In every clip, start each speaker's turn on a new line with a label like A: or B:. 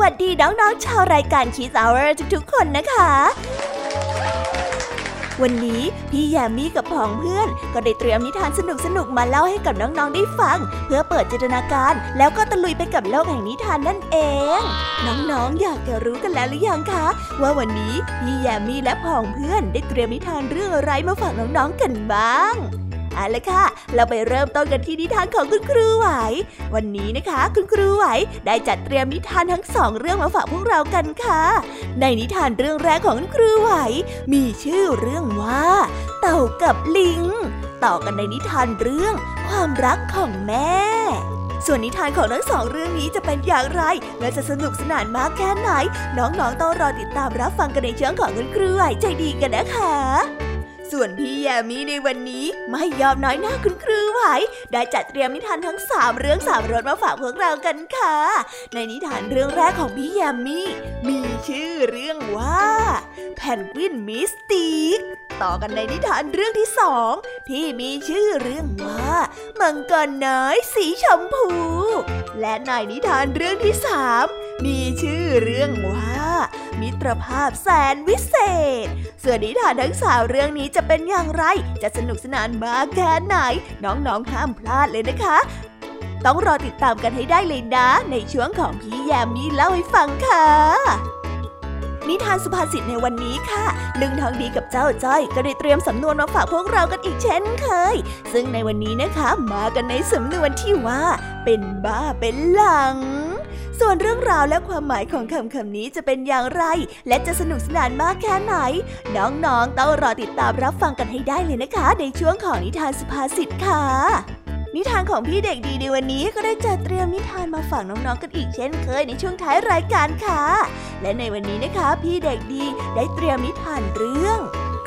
A: วัสวัสดีน้องๆชาวรายการ Kiss Hour ทุกๆ คนนะคะ วันนี้พี่แยมมี่กับผองเพื่อน ก็ได้เตรียมนิทานสนุกๆมาเล่าให้กับน้องๆได้ฟัง เพื่อเปิดจินตนาการแล้วก็ตะลุยไปกับโลกแห่งนิทานนั่นเอง น้องๆอยากจะรู้กันแล้วหรือยังคะ ว่าวันนี้พี่แยมมี่และผองเพื่อนได้เตรียมนิทานเรื่องอะไรมาฝากน้องๆกันบ้าง เอาละค่ะ เราไปเริ่มต้นกันที่นิทานของคุณครูไหว วันนี้นะคะ คุณครูไหวได้จัดเตรียมนิทานทั้งสองเรื่องมาฝากพวกเรากันค่ะ ในนิทานเรื่องแรกของคุณครูไหว มีชื่อเรื่องว่า เต่ากับลิง ต่อกันในนิทานเรื่อง ความรักของแม่ส่วนนิทานของทั้งสองเรื่องนี้จะเป็นอย่างไร และจะสนุกสนานมากแค่ไหน น้องๆต้องรอติดตามรับฟังกันในช่วงของคุณครูไหวใจดีกันนะคะ ส่วนพี่แยมี่ในวันนี้ไม่ยอมน้อยหน้าคุณครูไหว ได้จัดเตรียมนิทานทั้งสามเรื่องสามรสมาฝากพวกเรากันค่ะ ในนิทานเรื่องแรกของพี่แยมี่มีชื่อเรื่องว่าแพนกวินมิสติกต่อกันในนิทานเรื่องที่สองที่มีชื่อเรื่องว่ามังกรน้อยสีชมพู และในนิทานเรื่องที่สามมีชื่อเรื่องว่า ตรภาพแสนวิเศษ ส่วนนิทานทั้งสามเรื่องนี้จะเป็นอย่างไร จะสนุกสนานมากแค่ไหน น้องๆห้ามพลาดเลยนะคะ ต้องรอติดตามกันให้ได้เลยนะ ในช่วงของพี่แยมมี่เล่าให้ฟังค่ะนิทานสุภาษิตในวันนี้ค่ะ ลุงทองดีกับเจ้าจ้อยก็ได้เตรียมสำนวนมาฝากพวกเรากันอีกเช่นเคย ซึ่งในวันนี้นะคะ มากันในสำนวนที่ว่า เป็นบ้าเป็นหลัง ส่วนเรื่องราวและความหมายของคำคำนี้จะเป็นอย่างไร และจะสนุกสนานมากแค่ไหน น้องๆต้องรอติดตามรับฟังกันให้ได้เลยนะคะ ในช่วงของนิทานสุภาษิตค่ะนิทานของพี่เด็กดีในวันนี้ก็ได้จัดเตรียมนิทานมาฝากน้องๆกันอีกเช่นเคยในช่วงท้ายรายการค่ะ และในวันนี้นะคะ พี่เด็กดีได้เตรียมนิทานเรื่อง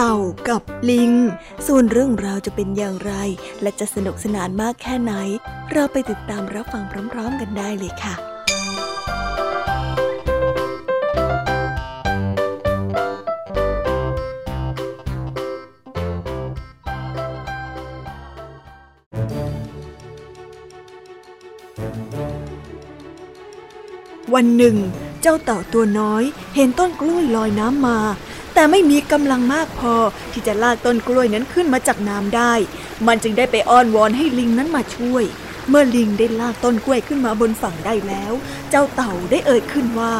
A: เต่ากับลิง ส่วนเรื่องราวจะเป็นอย่างไร และจะสนุกสนานมากแค่ไหน เราไปติดตามรับฟังพร้อมๆกันได้เลยค่ะวันหนึ่ง เจ้าเต่าตัวน้อย เห็นต้นกล้วยลอยน้ำมา แต่ไม่มีกำลังมากพอ ที่จะลากต้นกล้วยนั้นขึ้นมาจากน้ำได้ มันจึงได้ไปอ้อนวอนให้ลิงนั้นมาช่วย เมื่อลิงได้ลากต้นกล้วยขึ้นมาบนฝั่งได้แล้ว เจ้าเต่าได้เอ่ยขึ้นว่า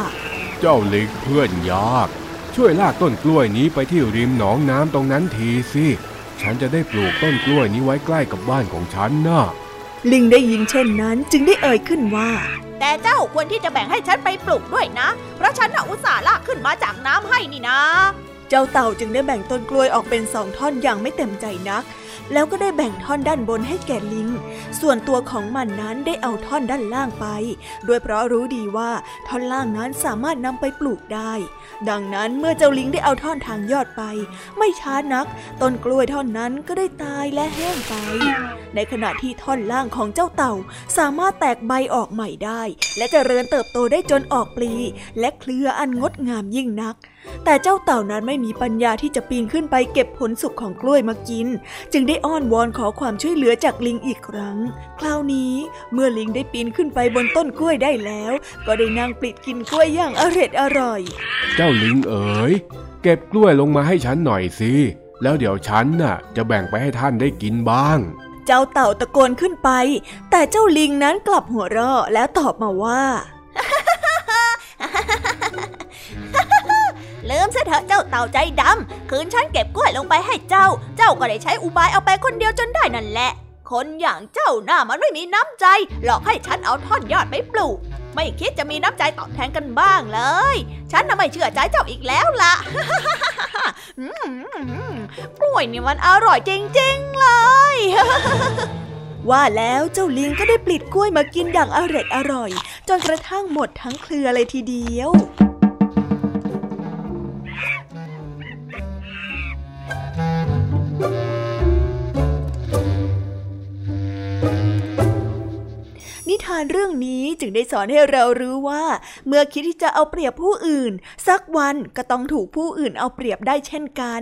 B: เจ้าลิงเพื่อนยาก ช่วยลากต้นกล้วยนี้ไปที่ริมหนองน้ำตรงนั้นทีสิฉันจะได้ปลูกต้นกล้วยนี้ไว้ใกล้กับบ้านของฉันนะ
A: ลิงได้ยินเช่นนั้นจึงได้เอ่ยขึ้นว่า
C: แต่เจ้าควรที่จะแบ่งให้ฉันไปปลูกด้วยนะ เพราะฉันน่ะอุตส่าห์ลากขึ้นมาจากน้ำให้นี่นะ
A: เจ้าเต่าจึงได้แบ่งต้นกล้วยออกเป็นสองท่อนอย่างไม่เต็มใจนัก แล้วก็ได้แบ่งท่อนด้านบนให้แก่ลิง ส่วนตัวของมันนั้นได้เอาท่อนด้านล่างไป ด้วยเพราะรู้ดีว่าท่อนล่างนั้นสามารถนำไปปลูกได้ ดังนั้นเมื่อเจ้าลิงได้เอาท่อนทางยอดไป ไม่ช้านัก ต้นกล้วยท่อนนั้นก็ได้ตายและแห้งไป ในขณะที่ท่อนล่างของเจ้าเต่า สามารถแตกใบออกใหม่ได้ และเจริญเติบโตได้จนออกปลี และเครืออันงดงามยิ่งนักแต่เจ้าเต่านั้นไม่มีปัญญาที่จะปีนขึ้นไปเก็บผลสุกของกล้วยมากิน จึงได้อ้อนวอนขอความช่วยเหลือจากลิงอีกครั้ง คราวนี้เมื่อลิงได้ปีนขึ้นไปบนต้นกล้วยได้แล้ว ก็ได้นั่งปลิดกินกล้วยอย่างอร็ดอร่อย
B: เจ้าลิงเอ๋ยเก็บกล้วยลงมาให้ฉันหน่อยสิแล้วเดี๋ยวฉันน่ะ จะแบ่งไปให้ท่านได้กินบ้าง
A: เจ้าเต่าตะโกนขึ้นไป แต่เจ้าลิงนั้นกลับหัวเราะแล้วตอบมาว่า
C: ลืมซะเถอะเจ้าเต่าใจดำ คืนฉันเก็บกล้วยลงไปให้เจ้า เจ้าก็ได้ใช้อุบายเอาไปคนเดียวจนได้นั่นแหละ คนอย่างเจ้าหน้ามันไม่มีน้ำใจ หลอกให้ฉันเอาท่อนยอดไปปลูก ไม่คิดจะมีน้ำใจตอบแทนกันบ้างเลย ฉันน่ะไม่เชื่อใจเจ้าอีกแล้วล่ะกล้วยนี่มันอร่อยจริงๆเลย
A: ว่าแล้วเจ้าลิงก็ได้ปลิดกล้วยมากินอย่างอร็ดอร่อย จนกระทั่งหมดทั้งเครือเลยทีเดียว ทานเรื่องนี้จึงได้สอนให้เรารู้ว่า เมื่อคิดที่จะเอาเปรียบผู้อื่น สักวันก็ต้องถูกผู้อื่นเอาเปรียบได้เช่นกัน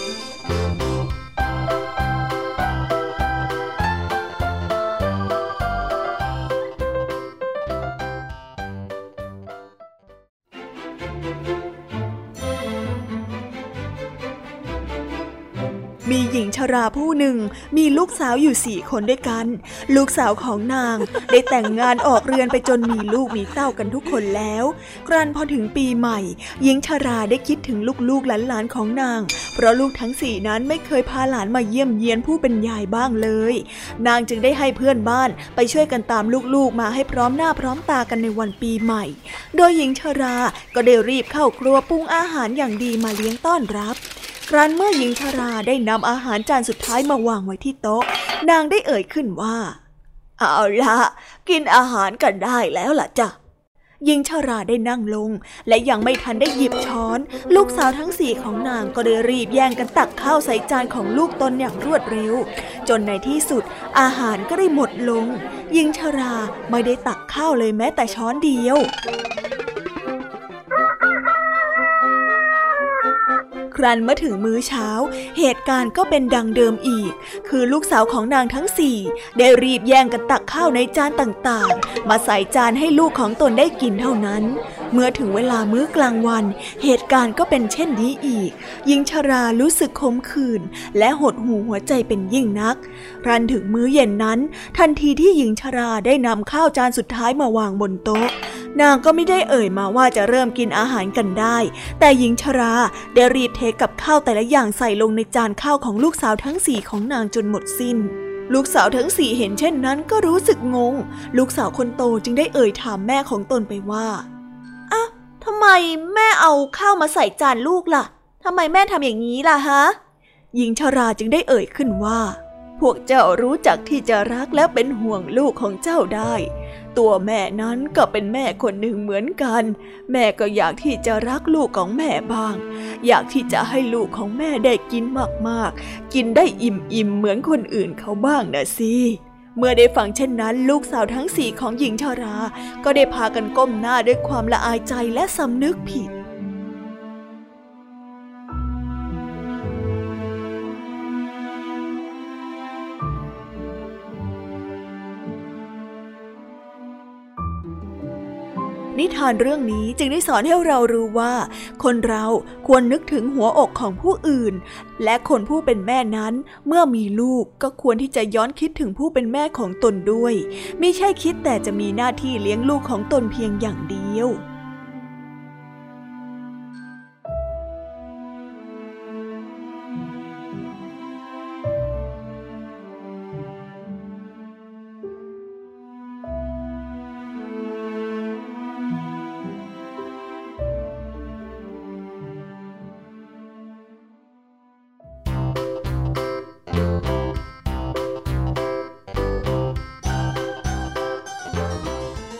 A: ราผู้หนึ่งมีลูกสาวอยู่สี่คนด้วยกัน ลูกสาวของนางได้แต่งงานออกเรือนไปจนมีลูกมีเต้ากันทุกคนแล้ว ครั้นพอถึงปีใหม่ หญิงชราได้คิดถึงลูกๆหลานๆของนาง เพราะลูกทั้งสี่นั้นไม่เคยพาหลานมาเยี่ยมเยียนผู้เป็นยายบ้างเลย นางจึงได้ให้เพื่อนบ้านไปช่วยกันตามลูกๆมาให้พร้อมหน้าพร้อมตากันในวันปีใหม่ โดยหญิงชราก็ได้รีบเข้าครัวปรุงอาหารอย่างดีมาเลี้ยงต้อนรับ ครั้นเมื่อหญิงชราได้นำอาหารจานสุดท้ายมาวางไว้ที่โต๊ะ นางได้เอ่ยขึ้นว่า เอาละกินอาหารกันได้แล้วล่ะจ้ะหญิงชราได้นั่งลง และยังไม่ทันได้หยิบช้อน ลูกสาวทั้งสี่ของนางก็ได้รีบแย่งกันตักข้าวใส่จานของลูกตนอย่างรวดเร็ว จนในที่สุดอาหารก็ได้หมดลง หญิงชราไม่ได้ตักข้าวเลยแม้แต่ช้อนเดียว รันเมื่อถึงมื้อเช้า เหตุการณ์ก็เป็นดังเดิมอีก คือลูกสาวของนางทั้งสี่ได้รีบแย่งกันตักข้าวในจานต่างๆ มาใส่จานให้ลูกของตนได้กินเท่านั้น เมื่อถึงเวลามื้อกลางวัน เหตุการณ์ก็เป็นเช่นนี้อีกยิงชรารู้สึกขมขื่นและหดหูหัวใจเป็นยิ่งนัก รันถึงมื้อเย็นนั้น ทันทีที่หญิงชราได้นำข้าวจานสุดท้ายมาวางบนโต๊ะ นางก็ไม่ได้เอ่ยมาว่าจะเริ่มกินอาหารกันได้ แต่หญิงชราได้รีบเทกับข้าวแต่ละอย่างใส่ลงในจานข้าวของลูกสาวทั้งสี่ของนางจนหมดสิน้น ลูกสาวทั้งสี่เห็นเช่นนั้นก็รู้สึกงง ลูกสาวคนโตจึงได้เอ่ยถามแม่ของตนไปว่าอ้าทำไมแม่เอาข้าวมาใส่จานลูกล่ะทำไมแม่ทำอย่างนี้ล่ะฮะ หญิงชราจึงได้เอ่ยขึ้นว่า พวกเจ้ารู้จักที่จะรักและเป็นห่วงลูกของเจ้าได้ ตัวแม่นั้นก็เป็นแม่คนหนึ่งเหมือนกัน แม่ก็อยากที่จะรักลูกของแม่บ้าง อยากที่จะให้ลูกของแม่ได้กินมากๆ กินได้อิ่มๆเหมือนคนอื่นเขาบ้างนะสิเมื่อได้ฟังเช่นนั้น ลูกสาวทั้งสี่ของหญิงชารา ก็ได้พากันก้มหน้าด้วยความละอายใจและสำนึกผิด นิทานเรื่องนี้จึงได้สอนให้เรารู้ว่า คนเราควรนึกถึงหัวอกของผู้อื่น และคนผู้เป็นแม่นั้น เมื่อมีลูกก็ควรที่จะย้อนคิดถึงผู้เป็นแม่ของตนด้วย ไม่ใช่คิดแต่จะมีหน้าที่เลี้ยงลูกของตนเพียงอย่างเดียว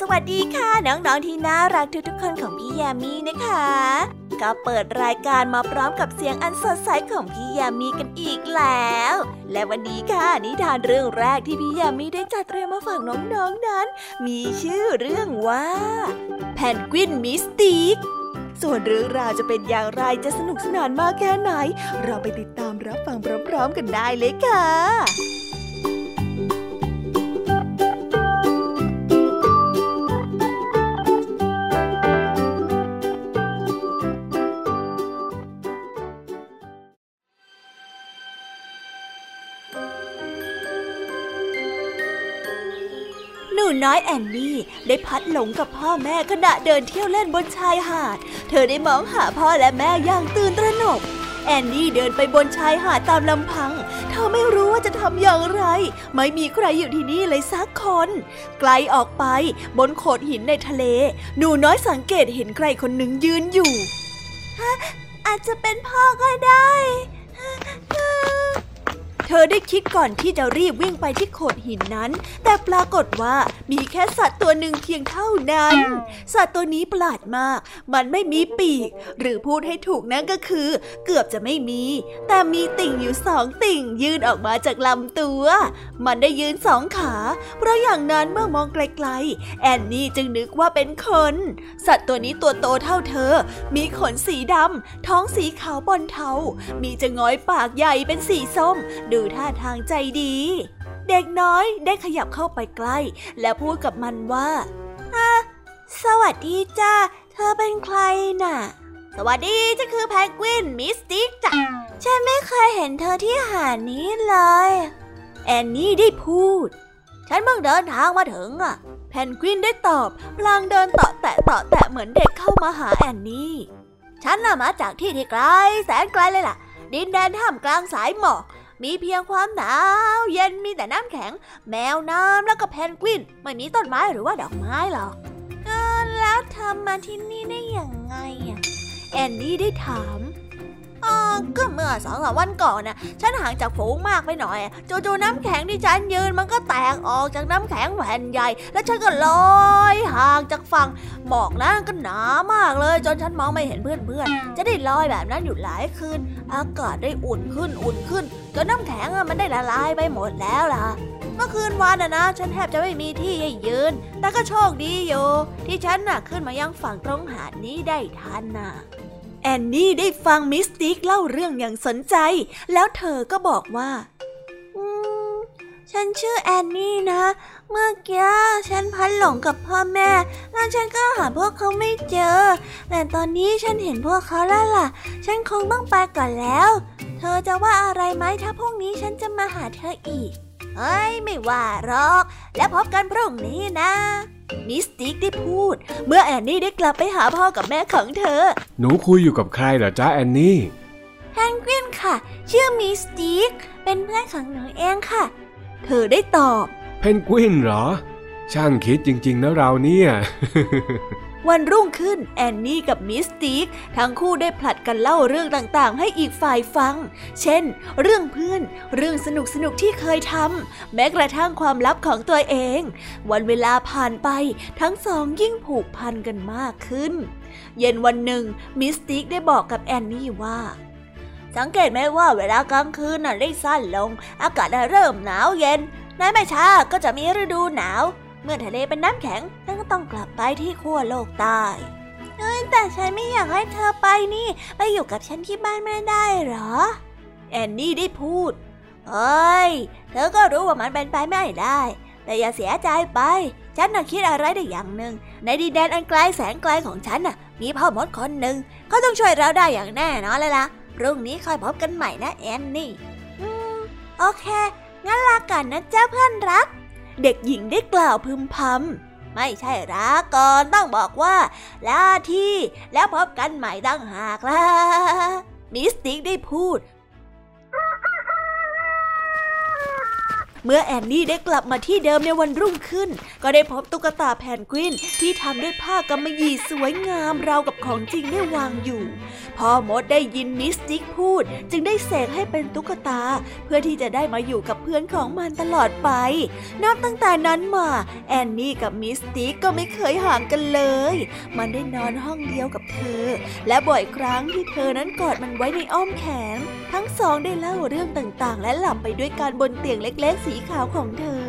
D: สวัสดีค่ะ น้องๆที่น่ารักทุกๆคนของพี่ยามีนะคะ ก็เปิดรายการมาพร้อมกับเสียงอันสดใสของพี่ยามีกันอีกแล้ว และวันนี้ค่ะนิทานเรื่องแรกที่พี่ยามีได้จัดเตรียมมาฝากน้องๆนนั้น มีชื่อเรื่องว่าแพนกวินมิสติกส่วนเรื่องราวจะเป็นอย่างไรจะสนุกสนานมากแค่ไหน เราไปติดตามรับฟังพร้อมๆกันได้เลยค่ะ หน้อยแอนนี่ได้พัดหลงกับพ่อแม่ขณะเดินเที่ยวเล่นบนชายหาด เธอได้มองหาพ่อและแม่อย่างตื่นตระหนก แอนนี่เดินไปบนชายหาดตามลำพัง เธอไม่รู้ว่าจะทำอย่างไร ไม่มีใครอยู่ที่นี่เลยสักคน ไกลออกไปบนโขดหินในทะเล หนูน้อยสังเกตเห็นใครคนหนึ่งยืนอยู่อาจจะเป็นพ่อก็ได้ เธอได้คิดก่อนที่จะรีบวิ่งไปที่โขดหินนั้น แต่ปรากฏว่ามีแค่สัตว์ตัวหนึ่งเพียงเท่านั้น สัตว์ตัวนี้ประหลาดมาก มันไม่มีปีก หรือพูดให้ถูกนั่นก็คือ เกือบจะไม่มี แต่มีติ่งอยู่สองติ่งยื่นออกมาจากลำตัว มันได้ยืนสองขา เพราะอย่างนั้นเมื่อมองไกลๆ แอนนี่จึงนึกว่าเป็นคน สัตว์ตัวนี้ตัวโตเท่าเธอ มีขนสีดำท้องสีขาวบนเทา มีจะง้อยปากใหญ่เป็นสีส้มดูท่าทางใจดี เด็กน้อยได้ขยับเข้าไปใกล้ และพูดกับมันว่าสวัสดีจ้าเธอเป็นใครน่ะ
A: สวัสดีฉันคือแพนกวินมิสติกจ้ะฉันไม่เคยเห็นเธอที่หาดนี้เลย แอนนี่ได้พูด ฉันเพิ่งเดินทางมาถึงอะแพนกวินได้ตอบพลางเดินเตาะแตะเตาะแตะเหมือนเด็กเข้ามาหาแอนนี่ ฉันน่ะมาจากที่ที่ไกลแสนไกลเลยล่ะ ดินแดนท่ามกลางสายหมอก มีเพียงความหนาวเย็นมีแต่น้ำแข็ง แมวน้ำแล้วก็แพนกวิน ไม่มีต้นไม้หรือว่าดอกไม้หรอกแล้วทำมาที่นี่ได้อย่างไงอะแอนนี่ได้ถาม ก็เมื่อสองสามวันก่อนน่ะ ฉันห่างจากฝูงมากไปหน่อยจู่ๆน้ำแข็งที่ฉันยืนมันก็แตกออกจากน้ำแข็งแผ่นใหญ่ แล้วฉันก็ลอยห่างจากฝั่งหมอกนั่นก็หนามากเลย จนฉันมองไม่เห็นเพื่อนๆ จะได้ลอยแบบนั้นอยู่หลายคืน อากาศได้อุ่นขึ้นอุ่นขึ้นจนน้ำแข็งมันได้ละลายไปหมดแล้วล่ะเมื่อคืนวานน่ะนะ ฉันแทบจะไม่มีที่ให้ยืน แต่ก็โชคดีอยู่ที่ฉันน่ะขึ้นมายังฝั่งตรงหาดนี้ได้ทันน่ะ
E: แอนนี่ได้ฟังมิสติกเล่าเรื่องอย่างสนใจ แล้วเธอก็บอกว่า
A: อืมฉันชื่อแอนนี่นะ เมื่อกี้ฉันพันหลงกับพ่อแม่ แล้วฉันก็หาพวกเขาไม่เจอ แต่ตอนนี้ฉันเห็นพวกเขาแล้วล่ะ ฉันคงต้องไปก่อนแล้ว เธอจะว่าอะไรไหมถ้าพรุ่งนี้ฉันจะมาหาเธออีก เฮ้ย ไม่ว่าหรอก แล้วพบกันพรุ่งนี้นะ
E: มิสติกได้พูด เมื่อแอนนี่ได้กลับไปหาพ่อกับแม่ของเธอ
F: หนูคุยอยู่กับใครเหรอจ้าแอนนี่
A: เพนกวินค่ะ ชื่อมิสติกเป็นเพื่อนของหนูเองค่ะ
E: เธอได้ตอบ
F: เพนกวินเหรอ ช่างคิดจริง ๆ นะเราเนี่ย
E: วันรุ่งขึ้นแอนนี่กับมิสติกทั้งคู่ได้ผลัดกันเล่าเรื่องต่างๆ ให้อีกฝ่ายฟัง เช่น เรื่องเพื่อน เรื่องสนุกสนุกที่เคยทำแม้กระทั่งความลับของตัวเอง วันเวลาผ่านไปทั้งสองยิ่งผูกพันกันมากขึ้น เย็นวันหนึ่งมิสติกได้บอกกับแอนนี่ว่า
A: สังเกตไหมว่าเวลากลางคืนน่ะได้สั้นลง อากาศเริ่มหนาวเย็นในไม่ช้าก็จะมีฤดูหนาว เมื่อทะเลเป็นน้ำแข็งฉันก็ต้องกลับไปที่ขั้วโลกใต้เอ้ยแต่ฉันไม่อยากให้เธอไปนี่ ไปอยู่กับฉันที่บ้านไม่ได้หรอ
E: แอนนี่ได้พูด
A: เอ้ย เธอก็รู้ว่ามันเป็นไปไม่ได้ แต่อย่าเสียใจไป ฉันน่ะคิดอะไรได้อย่างหนึ่ง ในดินแดนอันไกลแสนไกลของฉันน่ะ มีพ่อมดคนหนึ่ง เขาต้องช่วยเราได้อย่างแน่นอนเลยล่ะ พรุ่งนี้คอยพบกันใหม่นะแอนนี่ อืม โอเค งั้นลาก่อนนะเจ้าเพื่อนรัก
E: เด็กหญิงได้กล่าวพึมพำ
A: ไม่ใช่รักก่อนต้องบอกว่าลาที่แล้วพบกันใหม่ตั้งหากล่ะ
E: มิสติกได้พูด เมื่อแอนนี่ได้กลับมาที่เดิมในวันรุ่งขึ้น ก็ได้พบตุ๊กตาเพนกวินที่ทำด้วยผ้ากำมะหยี่สวยงามราวกับของจริงได้วางอยู่ พ่อมดได้ยินมิสติกพูด จึงได้เสกให้เป็นตุ๊กตา เพื่อที่จะได้มาอยู่กับเพื่อนของมันตลอดไป นับตั้งแต่นั้นมาแอนนี่กับมิสติกก็ไม่เคยห่างกันเลย มันได้นอนห้องเดียวกับเธอ และบ่อยครั้งที่เธอนั้นกอดมันไว้ในอ้อมแขน ทั้งสองได้เล่าเรื่องต่างๆ และหลับไปด้วยการบนเตียงเล็ก ๆ สีขาวของเธอ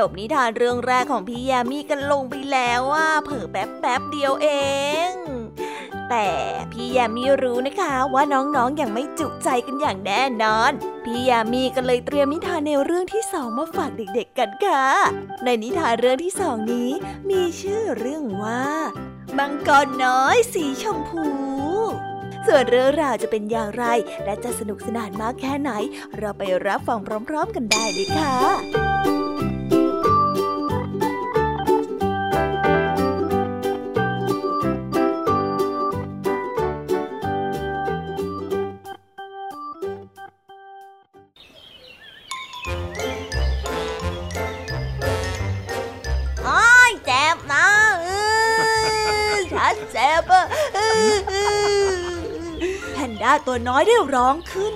A: จบนิทานเรื่องแรกของพี่ยามีกันลงไปแล้วว่าเผลอแป๊บแป๊บเดียวเอง แต่พี่ยามีรู้นะคะว่าน้องๆออย่างไม่จุใจกันอย่างแน่นอน พี่ยามีก็เลยเตรียมนิทานในวเรื่องที่สองมาฝากเด็กๆกันค่ะ ในนิทานเรื่องที่สองนี้ มีชื่อเรื่องว่ามังกรน้อยสีชมพูส่วนเรื่องราวจะเป็นอย่างไร และจะสนุกสนานมากแค่ไหน เราไปรับฟังพร้อม ๆ กันได้เลยค่ะ ตัวน้อยได้ร้องขึ้น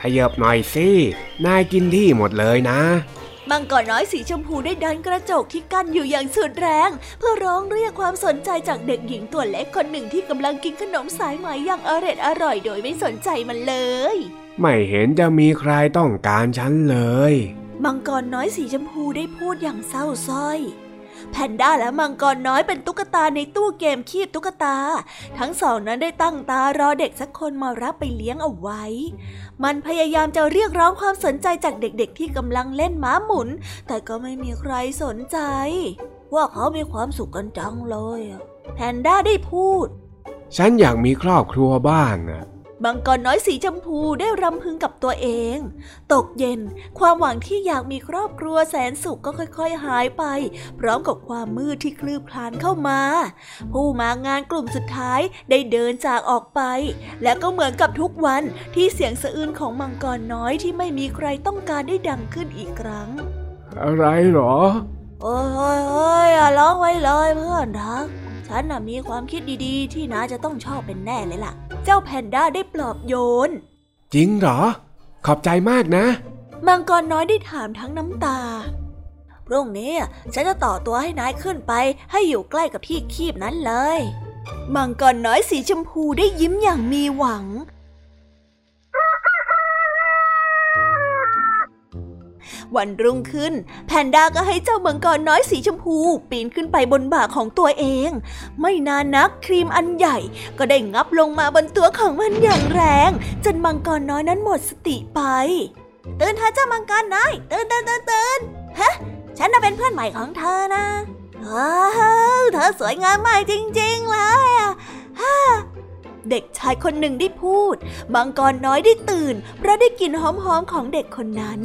B: ขยับหน่อยสิ นายกินที่หมดเลยนะ
A: มังกรน้อยสีชมพูได้ดันกระจกที่กั้นอยู่อย่างสุดแรง เพื่อร้องเรียกความสนใจจากเด็กหญิงตัวเล็กคนหนึ่งที่กำลังกินขนมสายไหมอย่างอร่อยอร่อยโดยไม่สนใจมันเลย
B: ไม่เห็นจะมีใครต้องการฉันเลย
A: มังกรน้อยสีชมพูได้พูดอย่างเศร้าส้อย แพนด้าและมังกรน้อยเป็นตุ๊กตาในตู้เกมคีบตุ๊กตา ทั้งสองนั้นได้ตั้งตารอเด็กสักคนมารับไปเลี้ยงเอาไว้ มันพยายามจะเรียกร้องความสนใจจากเด็กๆที่กำลังเล่นม้าหมุน แต่ก็ไม่มีใครสนใจ ว่าเขามีความสุขกันจังเลยแพนด้าได้พูด
B: ฉันอยากมีครอบครัวบ้างอะ
A: มังกรน้อยสีชมพูได้รำพึงกับตัวเอง ตกเย็น ความหวังที่อยากมีครอบครัวแสนสุขก็ค่อยๆหายไป พร้อมกับความมืดที่คลืบคลานเข้ามา ผู้มางานกลุ่มสุดท้ายได้เดินจากออกไป และก็เหมือนกับทุกวันที่เสียงสะอื้นของมังกรน้อยที่ไม่มีใครต้องการได้ดังขึ้นอีกครั้ง
B: อะไรหรอ
A: โอ้ยโอ้ยโอ้ยอย่าร้องไว้เลยเพื่อนรัก ฉันน่ะมีความคิดดีๆ ที่น้าจะต้องชอบเป็นแน่เลยล่ะ เจ้าแพนด้าได้ปลอบโยน
B: จริงเหรอ ขอบใจมากนะ
A: มังกรน้อยได้ถามทั้งน้ำตา พรุ่งนี้ฉันจะต่อตัวให้นายขึ้นไป ให้อยู่ใกล้กับที่คีบนั้นเลย มังกรน้อยสีชมพูได้ยิ้มอย่างมีหวัง วันรุ่งขึ้น แพนด้าก็ให้เจ้ามังกรน้อยสีชมพู ปีนขึ้นไปบนบ่าของตัวเอง ไม่นานนักครีมอันใหญ่ ก็ได้งับลงมาบนตัวของมันอย่างแรง จนมังกรน้อยนั้นหมดสติไปตื่นเธอเจ้ามังกรน้อยตื่นตื่นตื่นตื่นฮะฉันน่ะเป็นเพื่อนใหม่ของเธอนะว้าวเธอสวยงามมากจริง ๆ เลยอะฮ่า เด็กชายคนหนึ่งได้พูด มังกรน้อยได้ตื่น เพราะได้กลิ่นหอมๆของเด็กคนนั้น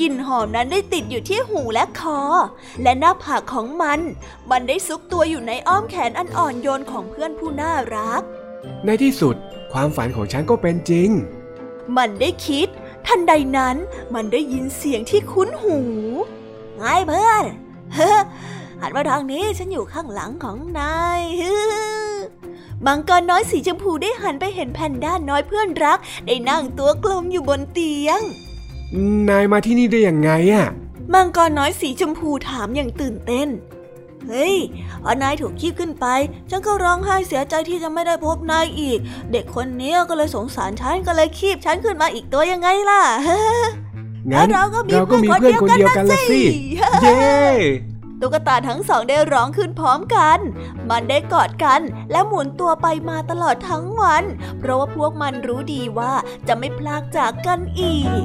A: กลิ่นหอมนั้นได้ติดอยู่ที่หูและคอ และหน้าผากของมัน มันได้ซุกตัวอยู่ในอ้อมแขนอันอ่อนโยนของเพื่อนผู้น่ารัก
B: ในที่สุดความฝันของฉันก็เป็นจริง
A: มันได้คิด ทันใดนั้นมันได้ยินเสียงที่คุ้นหูไงเพื่อนเฮ้อหันมาทางนี้ฉันอยู่ข้างหลังของนายฮึ มังกรน้อยสีชมพูได้หันไปเห็นแพนด้าน้อยเพื่อนรัก ได้นั่งตัวกลมอยู่บนเตียง
B: นายมาที่นี่ได้ยังไงอะ
A: มังกรน้อยสีชมพูถามอย่างตื่นเต้น เฮ้ยพอนายถูกขี้ขึ้นไป ฉันก็ร้องไห้เสียใจที่จะไม่ได้พบนายอีก เด็กคนนี้ก็เลยสงสารฉันก็เลยคีบฉันขึ้นมาอีกตัวยังไงล่ะ
B: งั้น
A: แล้วเราก็มี
B: เราก็มีเพื่อนคนเดียวกันละสิ เย้
A: ตุ๊กตาทั้งสองได้ร้องขึ้นพร้อมกัน มันได้กอดกันและหมุนตัวไปมาตลอดทั้งวัน เพราะว่าพวกมันรู้ดีว่าจะไม่พลากจากกันอีก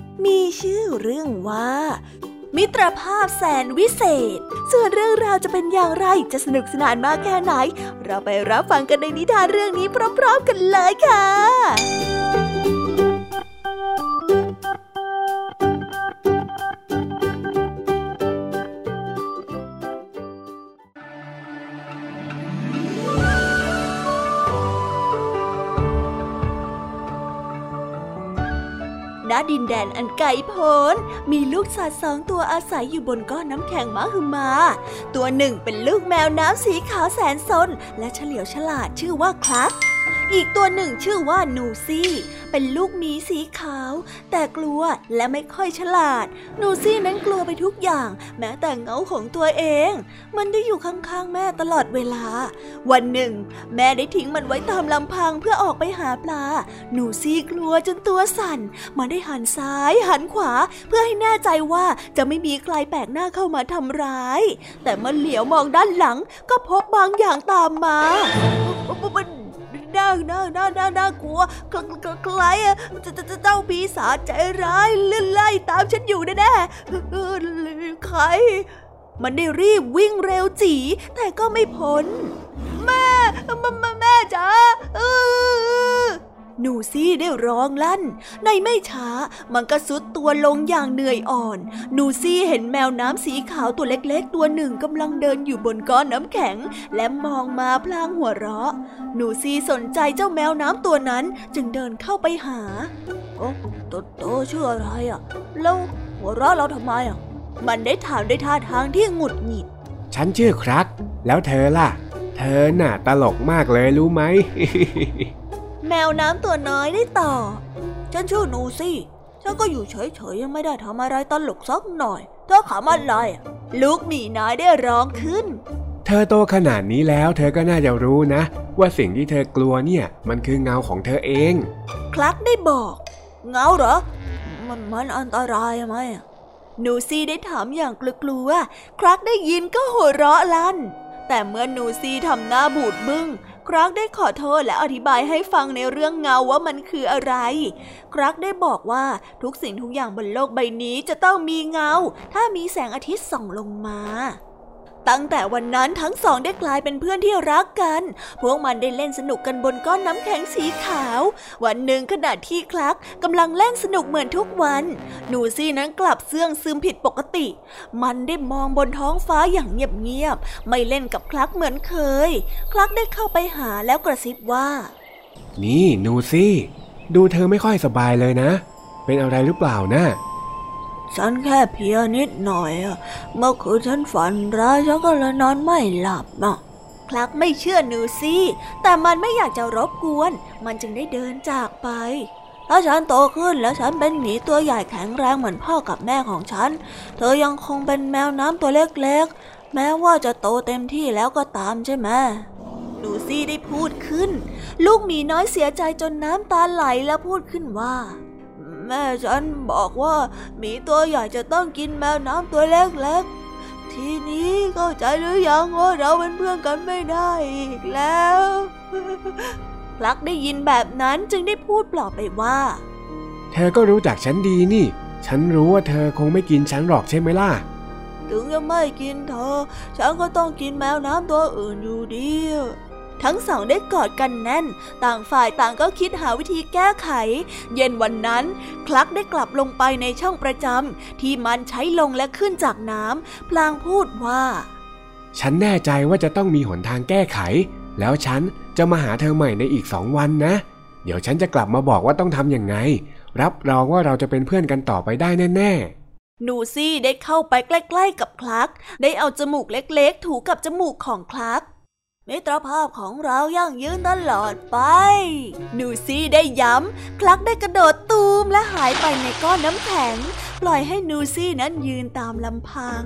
A: มีชื่อเรื่องว่า มิตรภาพแสนวิเศษ ส่วนเรื่องราวจะเป็นอย่างไรจะสนุกสนานมากแค่ไหน เราไปรับฟังกันในนิทานเรื่องนี้พร้อม ๆ กันเลยค่ะ ณดินแดนอันไกลโพ้น มีลูกสัตว์สองตัวอาศัยอยู่บนก้อนน้ำแข็งมหึมา ตัวหนึ่งเป็นลูกแมวน้ำสีขาวแสนสน และเฉลียวฉลาดชื่อว่าคลัก อีกตัวหนึ่งชื่อว่านูซี่ เป็นลูกหมีสีขาว แต่กลัวและไม่ค่อยฉลาด นูซี่นั้นกลัวไปทุกอย่าง แม้แต่เงาของตัวเอง มันได้อยู่ข้างๆแม่ตลอดเวลา วันหนึ่ง แม่ได้ทิ้งมันไว้ตามลำพังเพื่อออกไปหาปลา นูซี่กลัวจนตัวสั่น มันได้หันซ้ายหันขวา เพื่อให้แน่ใจว่าจะไม่มีใครแปลกหน้าเข้ามาทำร้าย แต่มันเหลียวมองด้านหลังก็พบบางอย่างตามมา น่าน่าน่าน่าน่ากลัวใครจะเจ้าปีศาจใจร้ายเล่นไล่ตามฉันอยู่แน่แน่ใคร มันได้รีบวิ่งเร็วจีแต่ก็ไม่พ้น แม่แม่แม่จ๋า หนูซี่ได้ร้องลั่น ในไม่ช้ามันก็สุดตัวลงอย่างเหนื่อยอ่อน หนูซี่เห็นแมวน้ำสีขาวตัวเล็กๆ ตัวหนึ่งกำลังเดินอยู่บนก้อนน้ำแข็ง และมองมาพลางหัวเราะ หนูซี่สนใจเจ้าแมวน้ำตัวนั้นจึงเดินเข้าไปหาโอ้โตโตชื่ออะไรอะ แล้วหัวเราะเราทำไมอะ มันได้ถามด้วยท่าทางที่หงุดหงิด
B: ฉันชื่อครักแล้วเธอล่ะ เธอน่ะตลกมากเลยรู้ไหม
A: แมวน้ำตัวน้อยได้ตอบฉันชื่อนูซี่ ฉันก็อยู่เฉยๆยังไม่ได้ทำอะไรตลกสักหน่อยเธอขำอะไรลูกหมีน้อยได้ร้องขึ้น
B: เธอโตขนาดนี้แล้ว เธอก็น่าจะรู้นะ ว่าสิ่งที่เธอกลัวเนี่ย มันคือเงาของเธอเอง
A: คลักได้บอก เงาเหรอ มันมันอันตรายไหมนูซี่ได้ถามอย่างกลัวๆคลักได้ยินก็หัวเราะลั่น แต่เมื่อนูซี่ทำหน้าบูดบึง้งค รักได้ขอโทษและอธิบายให้ฟังในเรื่องเงาว่ามันคืออะไร ครักได้บอกว่าทุกสิ่งทุกอย่างบนโลกใบนี้จะต้องมีเงา ถ้ามีแสงอาทิตย์ส่องลงมา ตั้งแต่วันนั้นทั้งสองได้กลายเป็นเพื่อนที่รักกัน พวกมันได้เล่นสนุกกันบนก้อนน้ำแข็งสีขาว วันหนึ่งขณะที่คลักกำลังเล่นสนุกเหมือนทุกวัน หนูซี่นั้นกลับเสื่องซึมผิดปกติ มันได้มองบนท้องฟ้าอย่างเงียบๆ ไม่เล่นกับคลักเหมือนเคย คลักได้เข้าไปหาแล้วกระซิบว่า
B: นี่หนูซี่ ดูเธอไม่ค่อยสบายเลยนะ เป็นอะไรหรือเปล่านะ
A: ฉันแค่เพียนิดหน่อยอะเมื่อคืนฉันฝันร้ายฉันก็เลยนอนไม่หลับอะคลักไม่เชื่อนูซี่ แต่มันไม่อยากจะรบกวน มันจึงได้เดินจากไป ถ้าฉันโตขึ้นแล้วฉันเป็นหมีตัวใหญ่แข็งแรงเหมือนพ่อกับแม่ของฉัน เธอยังคงเป็นแมวน้ำตัวเล็กๆ แม้ว่าจะโตเต็มที่แล้วก็ตามใช่ไหมนูซี่ได้พูดขึ้น ลูกหมีน้อยเสียใจจนน้ำตาไหลแล้วพูดขึ้นว่า แม่ฉันบอกว่าหมีตัวใหญ่จะต้องกินแมวน้ำตัวเล็กๆ ทีนี้เข้าใจหรือยังว่าเราเป็นเพื่อนกันไม่ได้อีกแล้วพลักได้ยินแบบนั้นจึงได้พูดปลอบไปว่า
B: เธอก็รู้จักฉันดีนี่ ฉันรู้ว่าเธอคงไม่กินฉันหรอกใช่ไหมล่ะ
A: ถึงจะไม่กินเธอ ฉันก็ต้องกินแมวน้ำตัวอื่นอยู่ดี ทั้งสองได้กอดกันแน่น ต่างฝ่ายต่างก็คิดหาวิธีแก้ไข เย็นวันนั้น คลักได้กลับลงไปในช่องประจำที่มันใช้ลงและขึ้นจากน้ำพลางพูดว่า
B: ฉันแน่ใจว่าจะต้องมีหนทางแก้ไข แล้วฉันจะมาหาเธอใหม่ในอีกสองวันนะ เดี๋ยวฉันจะกลับมาบอกว่าต้องทำยังไง รับรองว่าเราจะเป็นเพื่อนกันต่อไปได้แน่
A: ๆนูซี่ได้เข้าไปใกล้ ๆ กับคลัก ได้เอาจมูกเล็ก ๆ ถูกับจมูกของคลัก มิตรภาพของเรายั่งยืนตลอดไป นูซี่ได้ย้ำ คลักได้กระโดดตูมและหายไปในก้อนน้ำแข็ง ปล่อยให้นูซี่นั้นยืนตามลำพัง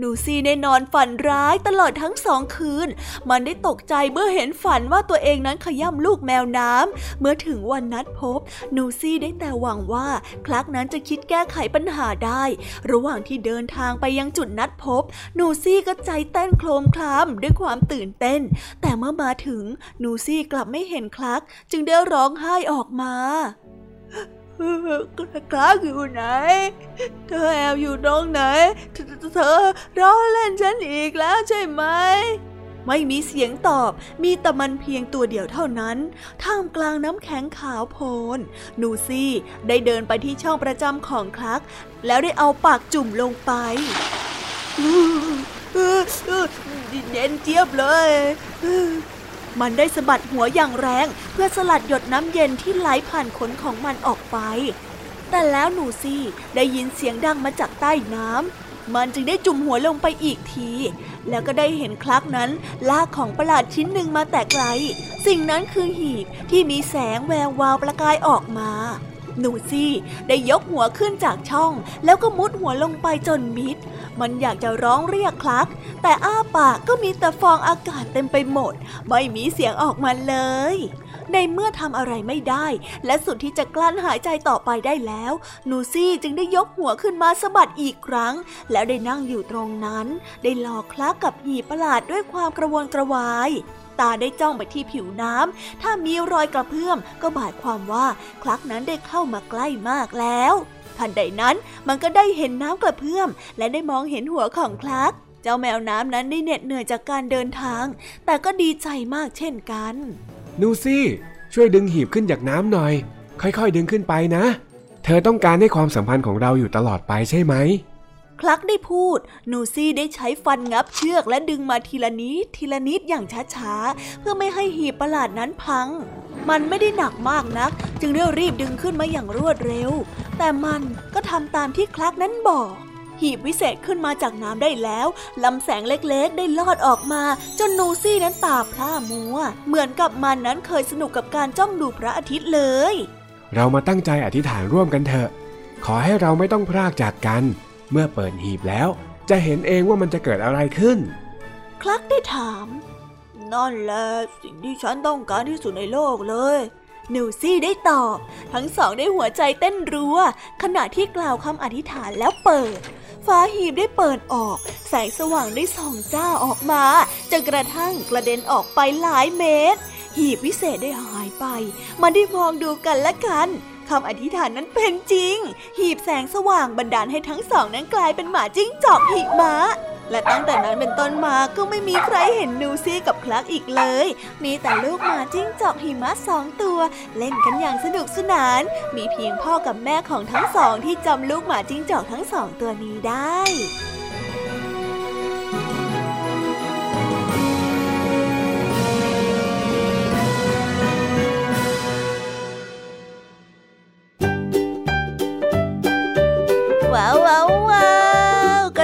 A: นูซี่ได้นอนฝันร้ายตลอดทั้งสองคืน มันได้ตกใจเมื่อเห็นฝันว่าตัวเองนั้นขย่ำลูกแมวน้ำ เมื่อถึงวันนัดพบ นูซี่ได้แต่หวังว่า คลักนั้นจะคิดแก้ไขปัญหาได้ ระหว่างที่เดินทางไปยังจุดนัดพบ นูซี่ก็ใจเต้นโครมคลามด้วยความตื่นเต้น แต่เมื่อมาถึง นูซี่กลับไม่เห็นคลัก จึงได้ร้องไห้ออกมา คลักอยู่ไหน เธอแอบอยู่ตรงไหน เธอร้องเล่นฉันอีกแล้วใช่ไหม ไม่มีเสียงตอบ มีแต่มันเพียงตัวเดียวเท่านั้น ท่ามกลางน้ำแข็งขาวโพลน นูซี่ได้เดินไปที่ช่องประจำของคลัก แล้วได้เอาปากจุ่มลงไปเย็นเจี๊ยบเลย มันได้สะบัดหัวอย่างแรง เพื่อสลัดหยดน้ำเย็นที่ไหลผ่านขนของมันออกไป แต่แล้วหนูซี่ได้ยินเสียงดังมาจากใต้น้ำมันจึงได้จุ่มหัวลงไปอีกที แล้วก็ได้เห็นคลักนั้น ลากของประหลาดชิ้นหนึ่งมาแต่ไกล สิ่งนั้นคือหีบที่มีแสงแวววาวประกายออกมา นูซี่ได้ยกหัวขึ้นจากช่อง แล้วก็มุดหัวลงไปจนมิด มันอยากจะร้องเรียกคลัก แต่อ้าปากก็มีแต่ฟองอากาศเต็มไปหมด ไม่มีเสียงออกมาเลย ในเมื่อทำอะไรไม่ได้ และสุดที่จะกลั้นหายใจต่อไปได้แล้ว นูซี่จึงได้ยกหัวขึ้นมาสะบัดอีกครั้ง แล้วได้นั่งอยู่ตรงนั้น ได้หลอกคลักกับหีประหลาดด้วยความกระวนกระวาย ตาได้จ้องไปที่ผิวน้ำ ถ้ามีรอยกระเพื่อมก็หมายความว่าคลักนั้นได้เข้ามาใกล้มากแล้วทันใดนั้นมันก็ได้เห็นน้ำกระเพื่อม และได้มองเห็นหัวของคลัก เจ้าแมวน้ำนั้นได้เหน็ดเหนื่อยจากการเดินทาง แต่ก็ดีใจมากเช่นกัน
B: นูซี่ ช่วยดึงหีบขึ้นจากน้ำหน่อย ค่อยๆ ดึงขึ้นไปนะ เธอต้องการให้ความสัมพันธ์ของเราอยู่ตลอดไปใช่ไหม
A: คลักได้พูด นูซี่ได้ใช้ฟันงับเชือกและดึงมาทีละนิดทีละนิดอย่างช้าๆ เพื่อไม่ให้หีบประหลาดนั้นพัง มันไม่ได้หนักมากนัก จึงได้รีบดึงขึ้นมาอย่างรวดเร็ว แต่มันก็ทำตามที่คลักนั้นบอกหีบวิเศษขึ้นมาจากน้ำได้แล้ว ลำแสงเล็กๆ ได้ลอดออกมา จนนูซี่นั้นตาพร่ามัว เหมือนกับมันนั้นเคยสนุกกับการจ้องดูพระอาทิตย์เลย
B: เรามาตั้งใจอธิษฐานร่วมกันเถอะ ขอให้เราไม่ต้องพรากจากกัน เมื่อเปิดหีบแล้วจะเห็นเองว่ามันจะเกิดอะไรขึ้น
A: คลักได้ถาม นั่นแหละสิ่งที่ฉันต้องการที่สุดในโลกเลยนิวซี่ได้ตอบ ทั้งสองได้หัวใจเต้นรัว ขณะที่กล่าวคำอธิษฐานแล้วเปิดฝาหีบได้เปิดออก แสงสว่างได้ส่องจ้าออกมาจนกระทั่งกระเด็นออกไปหลายเมตร หีบวิเศษได้หายไป มันได้มองดูกันและกัน คำอธิษฐานนั้นเป็นจริง หีบแสงสว่างบันดาลให้ทั้งสองนั้นกลายเป็นหมาจิ้งจอกหิมะและตั้งแต่นั้นเป็นต้นมาก็ไม่มีใครเห็นนูซี่กับคลักอีกเลย มีแต่ลูกหมาจิ้งจอกหิมะสองตัว เล่นกันอย่างสนุกสนาน มีเพียงพ่อกับแม่ของทั้งสองที่จำลูกหมาจิ้งจอกทั้งสองตัวนี้ได้ đâu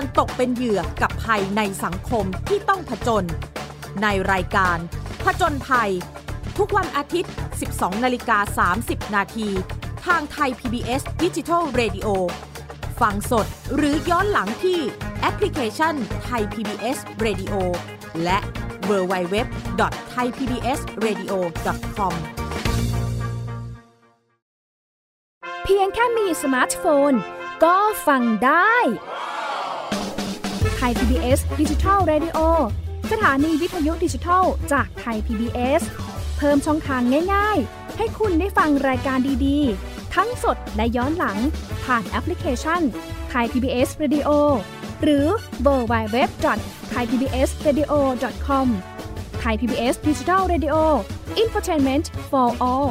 G: รตกเป็นเหยื่อกับภัยในสังคมที่ต้องผจญในรายการ ผจญภัย ทุกวันอาทิตย์ 12 นาฬิกา 30 นาที ทางไทย PBS d i g i ดิจิ Radio ฟังสดหรือย้อนหลังที่แอปพลิเคชันไทย PBS Radio และ w w w t h a i PBS Radio com
H: เพียงแค่มีสมาร์ทโฟน ก็ฟังได้ ไทย PBS Digital Radio สถานีวิทยุดิจิทัลจากไทย PBS เพิ่มช่องทางง่าย ๆ ให้คุณได้ฟังรายการดีๆ ทั้งสดและย้อนหลัง ผ่านแอปพลิเคชันไทย PBS Radio หรือ mobile web ไทย PBS Radio .com ไทย PBS Digital Radioอินฟอร์ทนเมนต์ for all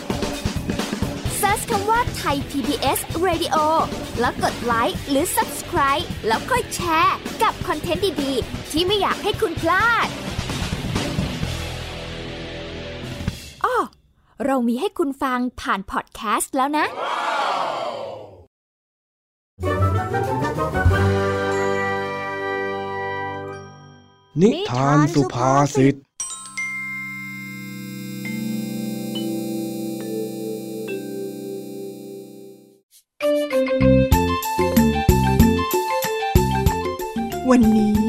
I: Search คำว่าไทย PBS Radio แล้วกดไลค์หรือ Subscribe แล้วค่อยแชร์ กับคอนเทนต์ดี ๆ ที่ไม่อยากให้คุณพลาดอ้อเรามีให้คุณฟังผ่านพอดแคสต์แล้วนะ
B: นิทานสุภาษิต
E: วันนี้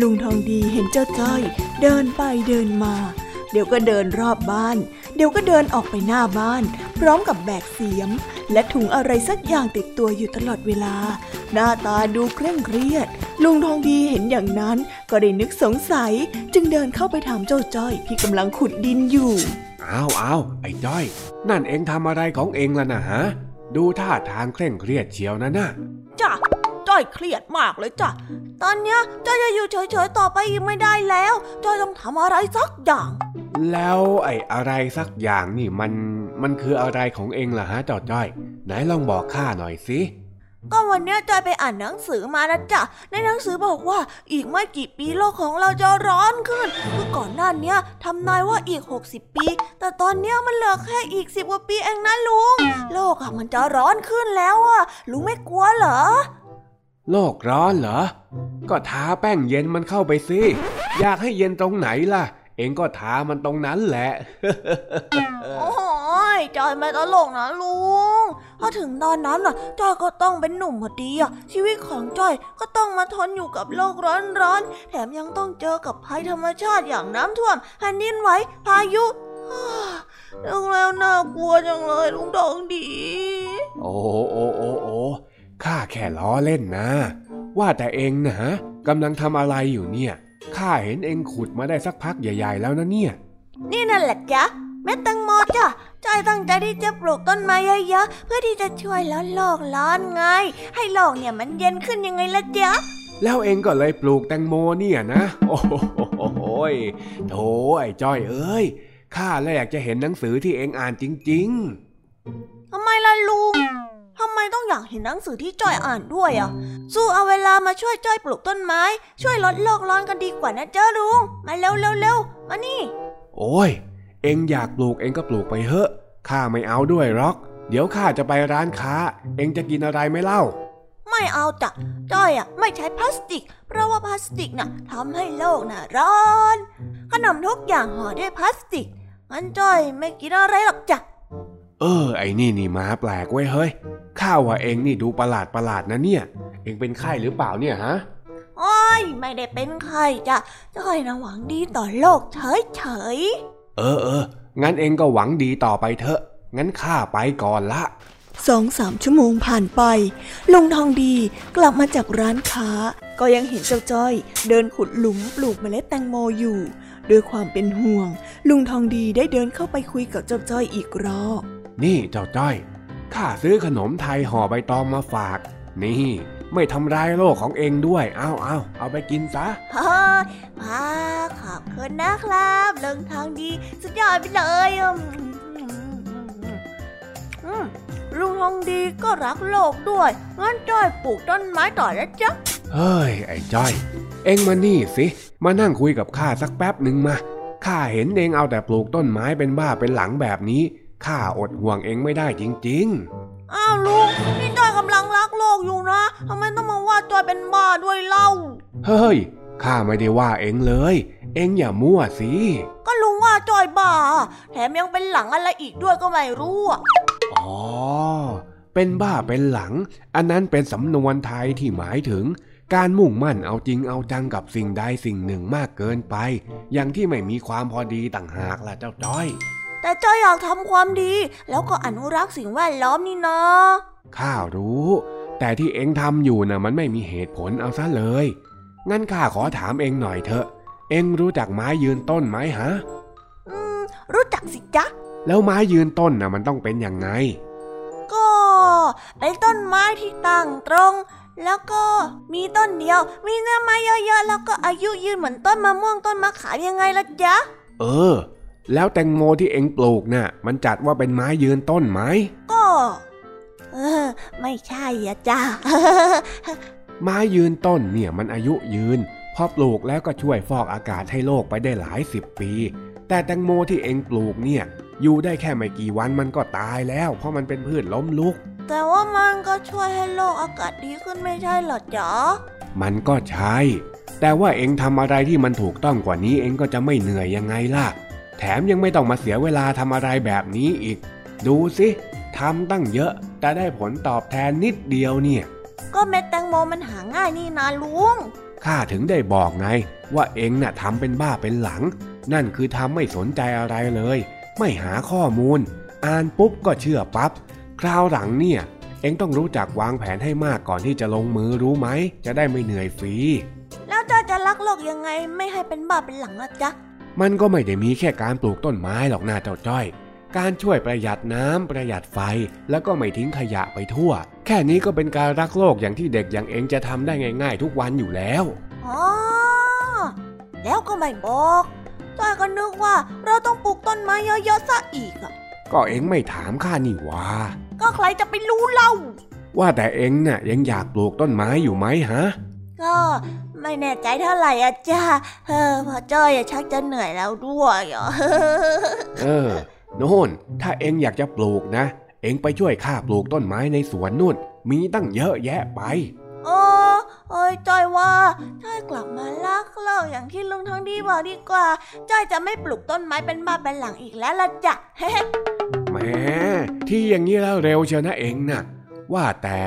E: ลุงทองดีเห็นเจ้าจ้อย เดินไปเดินมา เดี๋ยวก็เดินรอบบ้าน เดี๋ยวก็เดินออกไปหน้าบ้าน พร้อมกับแบกเสียม และถุงอะไรสักอย่างติดตัวอยู่ตลอดเวลา หน้าตาดูเคร่งเครียด ลุงทองดีเห็นอย่างนั้น ก็ได้นึกสงสัย จึงเดินเข้าไปถามเจ้าจ้อยที่กำลังขุดดินอยู่
B: อ้าวอ้าวไอ้จ้อย นั่นเองทำอะไรของเองล่ะนะฮะ ดูท่าทางเคร่งเครียดเชียวนะนะ
A: จ้ะจ้อยเครียดมากเลยจ้ะ ตอนเนี้ยจ้อยจะอยู่เฉยๆต่อไปอีกไม่ได้แล้ว จ้อยต้องทำอะไรสักอย่าง
B: แล้วไอ้อะไรสักอย่างนี่มันมันคืออะไรของเองล่ะฮะเจ้าจ้อย ไหนลองบอกข้าหน่อยสิ
A: ก็วันเนี้ยจอยไปอ่านหนังสือมานะจ๊ะ ในหนังสือบอกว่าอีกไม่กี่ปีโลกของเราจะร้อนขึ้น คือก่อนหน้าเนี้ยทำนายว่าอีก 60 ปี แต่ตอนเนี้ยมันเหลือแค่อีก10กว่าปีเองนะลุง โลกอะมันจะร้อนขึ้นแล้วอะลุงไม่กลัวเหรอ
B: โลกร้อนเหรอ ก็ทาแป้งเย็นมันเข้าไปสิ อยากให้เย็นตรงไหนล่ะ เองก็ทามันตรงนั้นแหละ
A: โอ้ยจอยไม่ตลกนะลุงถ้าถึงตอนนั้นน่ะจอยก็ต้องเป็นหนุ่มพอดีอะ ชีวิตของจอยก็ต้องมาทนอยู่กับโลกร้อนๆ แถมยังต้องเจอกับภัยธรรมชาติอย่างน้ำท่วมแผ่นดินไหวพายุฮ่านึกแล้วน่ากลัวจังเลยลุงทองดี
B: โอ้โอ้โอ้โอ้ ข้าแค่ล้อเล่นนะ ว่าแต่เองนะกำลังทำอะไรอยู่เนี่ย ข้าเห็นเองขุดมาได้สักพักใหญ่ ๆ แล้วนะเนี่ย
A: นี่นั่นแหละจ๊ะเม็ดแตงโมจ้ะจอยตั้งใจที่จะปลูกต้นไม้เยอะๆเพื่อที่จะช่วยลดโลกร้อนไง ให้โลกเนี่ยมันเย็นขึ้นยังไงล่ะจ๊ะ
B: แล้วเองก็เลยปลูกแตงโมเนี่ยนะ โอ้โหยโถไอ้จ้อยเอ้ยข้าแลยอยากจะเห็นหนังสือที่เองอ่านจริง
A: ทำไมล่ะลุง ทำไมต้องอยากเห็นหนังสือที่จ้อยอ่านด้วยอะสู้เอาเวลามาช่วยจ้อยปลูกต้นไม้ ช่วยลดโลกร้อนกันดีกว่านะเจ้าลุง มาเร็วเร็วเร็วมานี่
B: ๆโอ้ย เองอยากปลูกเองก็ปลูกไปเถอะ ข้าไม่เอาด้วยหรอก เดี๋ยวข้าจะไปร้านค้า เองจะกินอะไรไหม่เล่า
A: ไม่เอาจ้ะ จ้อยอะไม่ใช้พลาสติก เพราะว่าพลาสติกน่ะทำให้โลกน่ะร้อน ขนมทุกอย่างห่อด้วยพลาสติกงั้นจ้อยไม่กินอะไรหรอกจ้ะ
B: เออ ไอ้นี่นี่มาแปลกไว้ยเฮ้ย ข้าว่าเองนี่ดูประหลาดประหลาดนะเนี่ย เองเป็นไข้หรือเปล่าเนี่ยฮะ
A: โอ้ยไม่ได้เป็นใครจ้ะจ้อยนะหวังดีต่อโลกเฉยเฉย
B: เออเอองั้นเองก็หวังดีต่อไปเถอะ งั้นข้าไปก่อนละ
E: สองสามชั่วโมงผ่านไป ลุงทองดีกลับมาจากร้านค้า ก็ยังเห็นเจ้าจ้อย เดินขุดหลุมปลูกเมล็ดแตงโมอยู่ ด้วยความเป็นห่วง ลุงทองดีได้เดินเข้าไปคุยกับเจ้าจ้อยอีกรอบ
B: นี่เจ้าจ้อย ข้าซื้อขนมไทยห่อใบตองมาฝาก นี่ ไม่ทำร้ายโลกของเองด้วย เอาเอาเอาไปกินซะ
A: ๆเฮ้ยมาขอบคุณนะครับเรื่องทางดี สุดยอดไปเลยอืมอืมลุงทองดีก็รักโลกด้วย งั้นจ้อยปลูกต้นไม้ต่อนะจ๊ะ
B: เฮ้ย ไอ้จ้อย เองมานี่สิ มานั่งคุยกับข้าสักแป๊บหนึ่งมาข้าเห็นเองเอาแต่ปลูกต้นไม้เป็นบ้าเป็นหลังแบบนี้ข้าอดห่วงเองไม่ได้จริง
A: อ้าวลุงนี่จ้อยกำลังรักโลกอยู่นะทำไมต้องมาว่าจ้อยเป็นบ้าด้วยเล่า
B: ๆเฮ้ยข้าไม่ได้ว่าเองเลย เองอย่ามั่วสิ
A: ก็ลุงว่าจ้อยบ้า แถมยังเป็นหลังอะไรอีกด้วยก็ไม่รู้อะ
B: อ๋อเป็นบ้าเป็นหลัง อันนั้นเป็นสำนวนไทยที่หมายถึง การมุ่งมั่นเอาจริงเอาจังกับสิ่งใดสิ่งหนึ่งมากเกินไป อย่างที่ไม่มีความพอดีต่างหากล่ะเจ้าจ้อย
A: แต่จ้อยอยากทำความดี แล้วก็อนุรักษ์สิ่งแวดล้อมนี่นะ
B: ข้ารู้ แต่ที่เองทำอยู่น่ะมันไม่มีเหตุผลเอาซะเลย งั้นข้าขอถามเองหน่อยเถอะ เองรู้จักไม้ยืนต้นไหมฮะ
A: อืม รู้จักสิจ๊ะ
B: แล้วไม้ยืนต้นน่ะมันต้องเป็นยังไง
A: ก็เป็นต้นไม้ที่ตั้งตรง แล้วก็มีต้นเดียว มีเนื้อไม้เยอะๆ แล้วก็อายุยืนเหมือนต้นมะม่วงต้นมะขามยังไงล่ะจ๊ะ
B: เออ แล้วแตงโมที่เอ็งปลูกน่ะ มันจัดว่าเป็นไม้ยืนต้นไหม
A: ก็ เออ ไม่ใช่อะจ้า
B: ไม้ยืนต้นเนี่ยมันอายุยืน พอปลูกแล้วก็ช่วยฟอกอากาศให้โลกไปได้หลายสิบปี แต่แตงโมที่เอ็งปลูกเนี่ย อยู่ได้แค่ไม่กี่วันมันก็ตายแล้ว เพราะมันเป็นพืชล้มลุก
A: แต่ว่ามันก็ช่วยให้โลกอากาศดีขึ้นไม่ใช่เหรอจ๊ะ
B: มันก็ใช่ แต่ว่าเอ็งทำอะไรที่มันถูกต้องกว่านี้เอ็งก็จะไม่เหนื่อยยังไงล่ะ แถมยังไม่ต้องมาเสียเวลาทำอะไรแบบนี้อีก ดูสิทำตั้งเยอะ แต่ได้ผลตอบแทนนิดเดียวเนี่ย
A: ก็เม็ดแตงโมมันหาง่ายนี่นาลุง
B: ข้าถึงได้บอกไง ว่าเอ็งน่ะทำเป็นบ้าเป็นหลัง นั่นคือทำไม่สนใจอะไรเลย ไม่หาข้อมูล อ่านปุ๊บก็เชื่อปับ๊บ คราวหลังเนี่ย เอ็งต้องรู้จักวางแผนให้มากก่อนที่จะลงมือรู้ไหม จะได้ไม่เหนื่อยฟรี
A: แล้วจ้าจะรักโลกยังไงไม่ให้เป็นบ้าเป็นหลังล่ะจ๊ะ
B: มันก็ไม่ได้มีแค่การปลูกต้นไม้หรอกนาเจ้าจ้อย การช่วยประหยัดน้ำประหยัดไฟ แล้วก็ไม่ทิ้งขยะไปทั่ว แค่นี้ก็เป็นการรักโลกอย่างที่เด็กอย่างเอ็งจะทำได้ง่าย ๆ ทุกวันอยู่แล้ว
A: อ๋อแล้วก็ไม่บอกจ้อยก็นึกว่าเราต้องปลูกต้นไม้เยอะๆซะอีกอะ
B: ก็เอ็งไม่ถามข้านี่หว่า
A: ก็ใครจะไปรู้เล่า
B: ว่าแต่เอ็งน่ะยังอยากปลูกต้นไม้อยู่ไหมฮะ
A: ก็ไม่แน่ใจเท่าไหร่อะจ้าเออพอจ้อยอะชักจะเหนื่อยแล้วด้วยอะ
B: เออโน่น ถ้าเอ็งอยากจะปลูกนะ เอ็งไปช่วยข้าปลูกต้นไม้ในสวนนู่น มีตั้งเยอะแยะไป
A: โอ้เอ้ยจ้อยว่าจ้อยกลับมาลักโลกอย่างที่ลุงทองดีบอกดีกว่าจ้อยจะไม่ปลูกต้นไม้เป็นบ้าเป็นหลังอีกแล้วละจ้ะ
B: แหมที่อย่างนี้แล้วเร็วเชียวนะเอ็งน่ะ ว่าแต่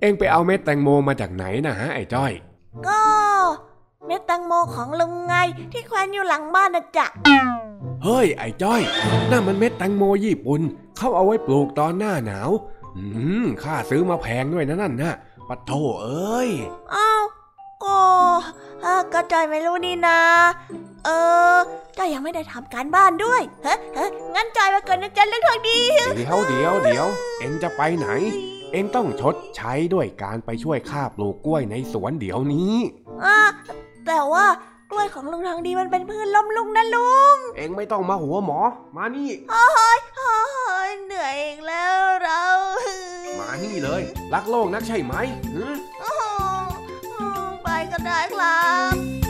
B: เอ็งไปเอาเม็ดแตงโมมาจากไหนนะฮะไอ้จ้อย
A: ก็เม็ดแตงโมของลุงไงที่แขวนอยู่หลังบ้านนะจ๊ะ
B: เฮ้ยไอ้จ้อยนั่นมันเม็ดแตงโมญี่ปุ่นเขาเอาไว้ปลูกตอนหน้าหนาว อืมข้าซื้อมาแพงด้วยนะนั่นนะปะโถเอ้ย
A: เอ้า ก็เอ้าก็จอยไม่รู้นี่นะ เออจอยยังไม่ได้ทำการบ้านด้วยเฮ้เฮ้งั้นจอยมาก่อนนะจ๊ะเรื่องทางดี
B: เดี๋ยวเดี๋ยวเดี๋ยว เอ็งจะไปไหน เอ็งต้องชดใช้ด้วยการไปช่วยข้าปลูกกล้วยในสวนเดี๋ยวนี้
A: อะแต่ว่ากล้วยของลุงทางดีมันเป็นพืชล้มลุงนะลุง
B: เอ็งไม่ต้องมาหัวหมอ มานี่
A: โอ้ยโอ้ยเหนื่อยอีกแล้วเรา
B: มานี่เลย รักโลกนักใช่ไหมหึ
A: โอ้ โหไป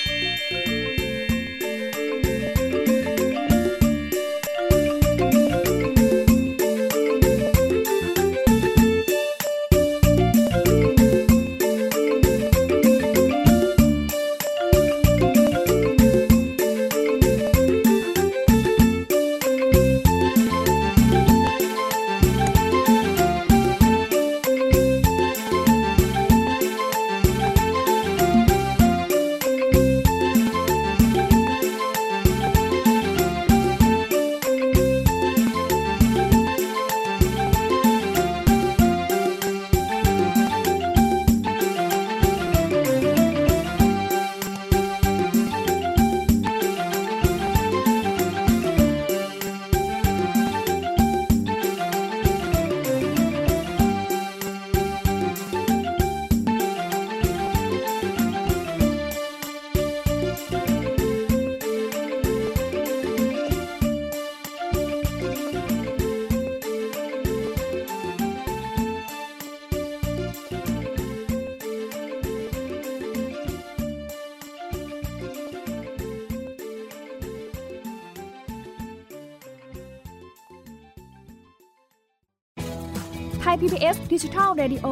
H: Radio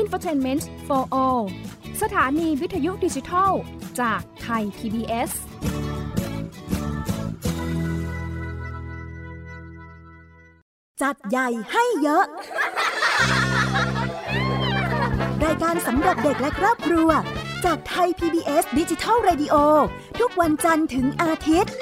H: Infotainment for All สถานีวิทยุดิจิทัล จากไทย PBS
J: จัดใหญ่ให้เยอะ รายการสำหรับเด็กและครอบครัว จากไทย PBS ดิจิทัล Radio ทุกวันจันทร์ถึงอาทิตย์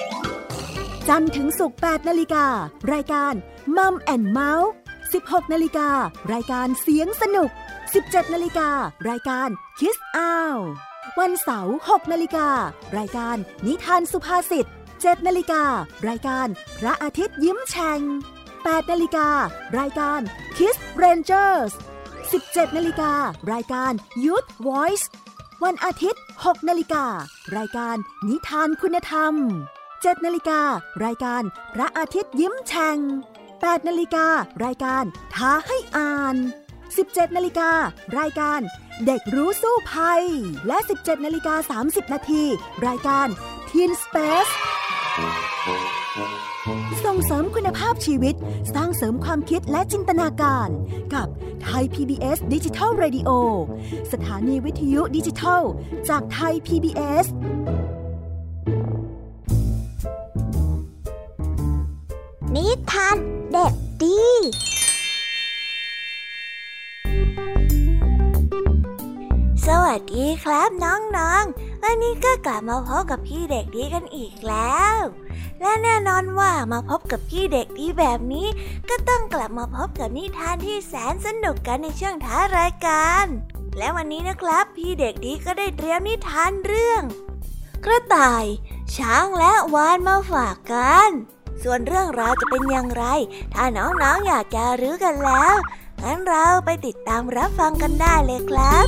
J: จันทร์ถึงศุกร์8นาฬิการายการมัมแอนเมาส์ 16นาฬิการายการเสียงสนุก 17นาฬิการายการคิสอ้าววันเสาร์6นาฬิการายการนิทานสุภาษิต7นาฬิการายการพระอาทิตย์ยิ้มแฉ่ง8นาฬิการายการ Kiss Rangers 17นาฬิการายการ Youth Voice วันอาทิตย์ 6นาฬิการายการนิทานคุณธรรม 7นาฬิการายการพระอาทิตย์ยิ้มแฉ่ง 8นาฬิการายการท้าให้อ่าน 17นาฬิการายการเด็กรู้สู้ภัย และ 17นาฬิกา30 นาทีรายการ Teen Space ส่งเสริมคุณภาพชีวิต สร้างเสริมความคิดและจินตนาการ กับไทย PBS ดิจิทัล Radio สถานีวิทยุดิจิทัล จากไทย PBS
A: นิทานเด็กดี สวัสดีครับน้องๆ วันนี้ก็กลับมาพบกับพี่เด็กดีกันอีกแล้ว และแน่นอนว่ามาพบกับพี่เด็กดีแบบนี้ ก็ต้องกลับมาพบกับนิทานที่แสนสนุกกันในช่วงท้ารายการ และวันนี้นะครับ พี่เด็กดีก็ได้เตรียมนิทานเรื่อง กระต่าย ช้างและวานมาฝากกัน ส่วนเรื่องราวจะเป็นอย่างไร ถ้าน้องๆออยากจะรู้กันแล้ว งั้นเราไปติดตามรับฟังกันได้เลยครับ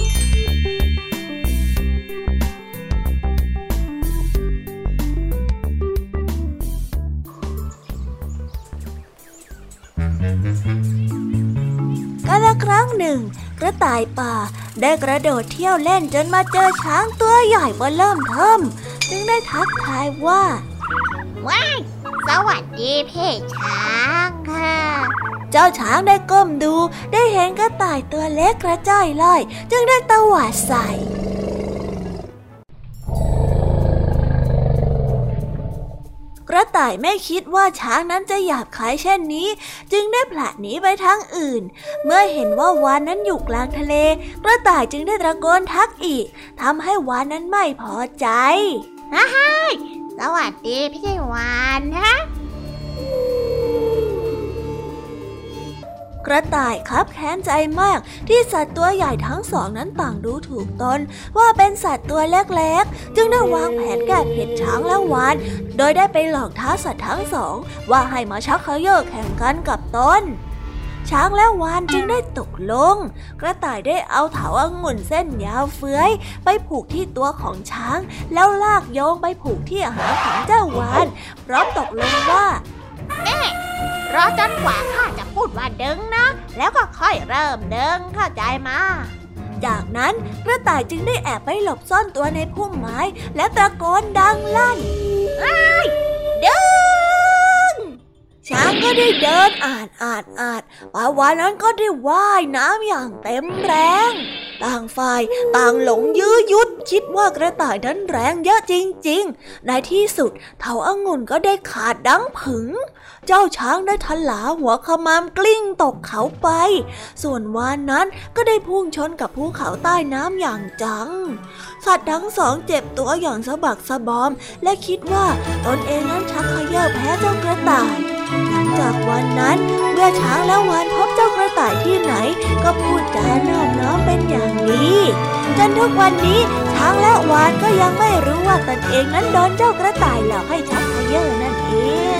A: ก็ละครั้งหนึ่ง กระต่ายป่าได้กระโดดเที่ยวเล่นจนมาเจอช้างตัวใหญ่บอเริ่มเทิมจึงได้ทักทายว่า
K: ว้าย สวัสดีพี่ช้างค่ะ
A: เจ้าช้างได้ก้มดู ได้เห็นกระต่ายตัวเล็กกระจ้อยลอย จึงได้ตวาดใส่กระต่ายไม่คิดว่าช้างนั้นจะหยาบคายเช่นนี้ จึงได้ผละหนีไปทางอื่น เมื่อเห็นว่าวานนั้นอยู่กลางทะเล กระต่ายจึงได้ตะโกนทักอีกทำให้วานนั้นไม่พอใจ
K: ฮ่าฮ่า สวัสดีพี่วานนะ
A: กระต่ายครับแค้นใจมากที่สัตว์ตัวใหญ่ทั้งสองนั้นต่างดูถูกตน ว่าเป็นสัตว์ตัวเล็กๆ จึงได้วางแผนแก้เผ็ดช้างและวาน โดยได้ไปหลอกท้าสัตว์ทั้งสอง ว่าให้มาชักเขย่อแข่งกันกับตน ช้างและวานจึงได้ตกลง กระต่ายได้เอาเถาองุ่นเส้นยาวเฟื้อย ไปผูกที่ตัวของช้าง แล้วลากโยงไปผูกที่หางของเจ้าวาน พร้อมตกลงว่า
K: แม่รอจนกว่าข้าจะพูดว่าดึงนะ แล้วก็ค่อยเริ่มดึงเข้าใจมา
A: จากนั้นกระต่ายจึงได้แอบไปหลบซ่อนตัวในพุ่มไม้ และตะโกนดังลั่นดึง ช้างก็ได้เดินอาดอาดอาดปลาวานนั้นก็ได้ว่ายน้ำอย่างเต็มแรง ต่างฝ่ายต่างหลงยื้อยุดคิดว่ากระต่ายนั้นแรงเยอะจริง ๆ ในที่สุดเถาอางุ่นก็ได้ขาดดังผึง เจ้าช้างได้ทลาหัวขมามกลิ้งตกเขาไป ส่วนวานนั้นก็ได้พุ่งชนกับภูเขาใต้น้ำอย่างจังสัตว์ทั้งสองเจ็บตัวอย่างสะบักสะบอม และคิดว่าตนเองนั้นชักเขย่อแพ้เจ้ากระต่าย หลังจากวันนั้นเมื่อช้างและวานพบเจ้ากระต่ายที่ไหน ก็พูดจานอบน้อมเป็นอย่างดีจนทุกวันนี้ช้างและวานก็ยังไม่รู้ว่าตนเองนั้นโดนเจ้ากระต่ายหลอกให้ชักเขย่อนั่นเอง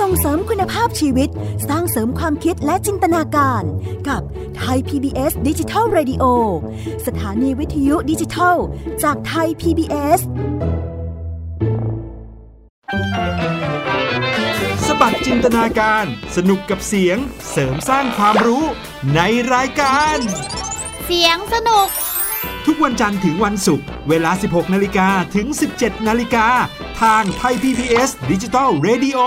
J: ส่งเสริมคุณภาพชีวิต สร้างเสริมความคิดและจินตนาการ กับไทย PBS ดิจิทัล Radio สถานีวิทยุดิจิทัล จากไทย PBS
L: สบัดจินตนาการ สนุกกับเสียง เสริมสร้างความรู้ในรายการ
K: เสียงสนุก
L: ทุกวันจันทร์ถึงวันศุกร์เวลา 16 นาฬิกาถึง 17 นาฬิกา ทางไทย PPS ดิจิตอล Radio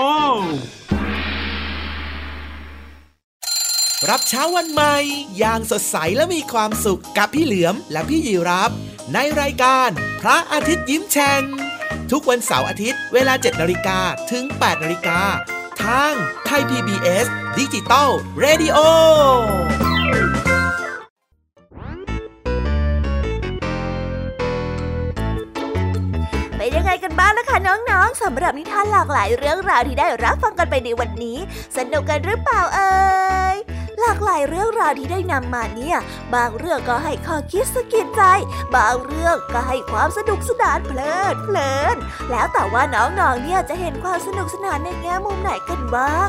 M: รับเช้าวันใหม่ อย่างสดใสและมีความสุขกับพี่เหลือมและพี่ยีรับ ในรายการ พระอาทิตย์ยิ้มแฉ่งทุกวันเสาร์อาทิตย์ เวลา 7 นาฬิกาถึง 8 นาฬิกา ทางไทย PBS ดิจิตอล Radio
A: เยังไงกันบ้างล่ะคะน้องๆสำหรับนิทานหลากหลายเรื่องราวที่ได้รับฟังกันไปในวันนี้ สนุกกันหรือเปล่าเอ่ยหลากหลายเรื่องราวที่ได้นำมาเนี่ย บางเรื่องก็ให้ข้อคิดสะกิดใจ บางเรื่องก็ให้ความสนุกสนานเพลิดเพลิน แล้วแต่ว่าน้องๆ เนี่ยจะเห็นความสนุกสนานในแง่มุมไหนกันบ้าง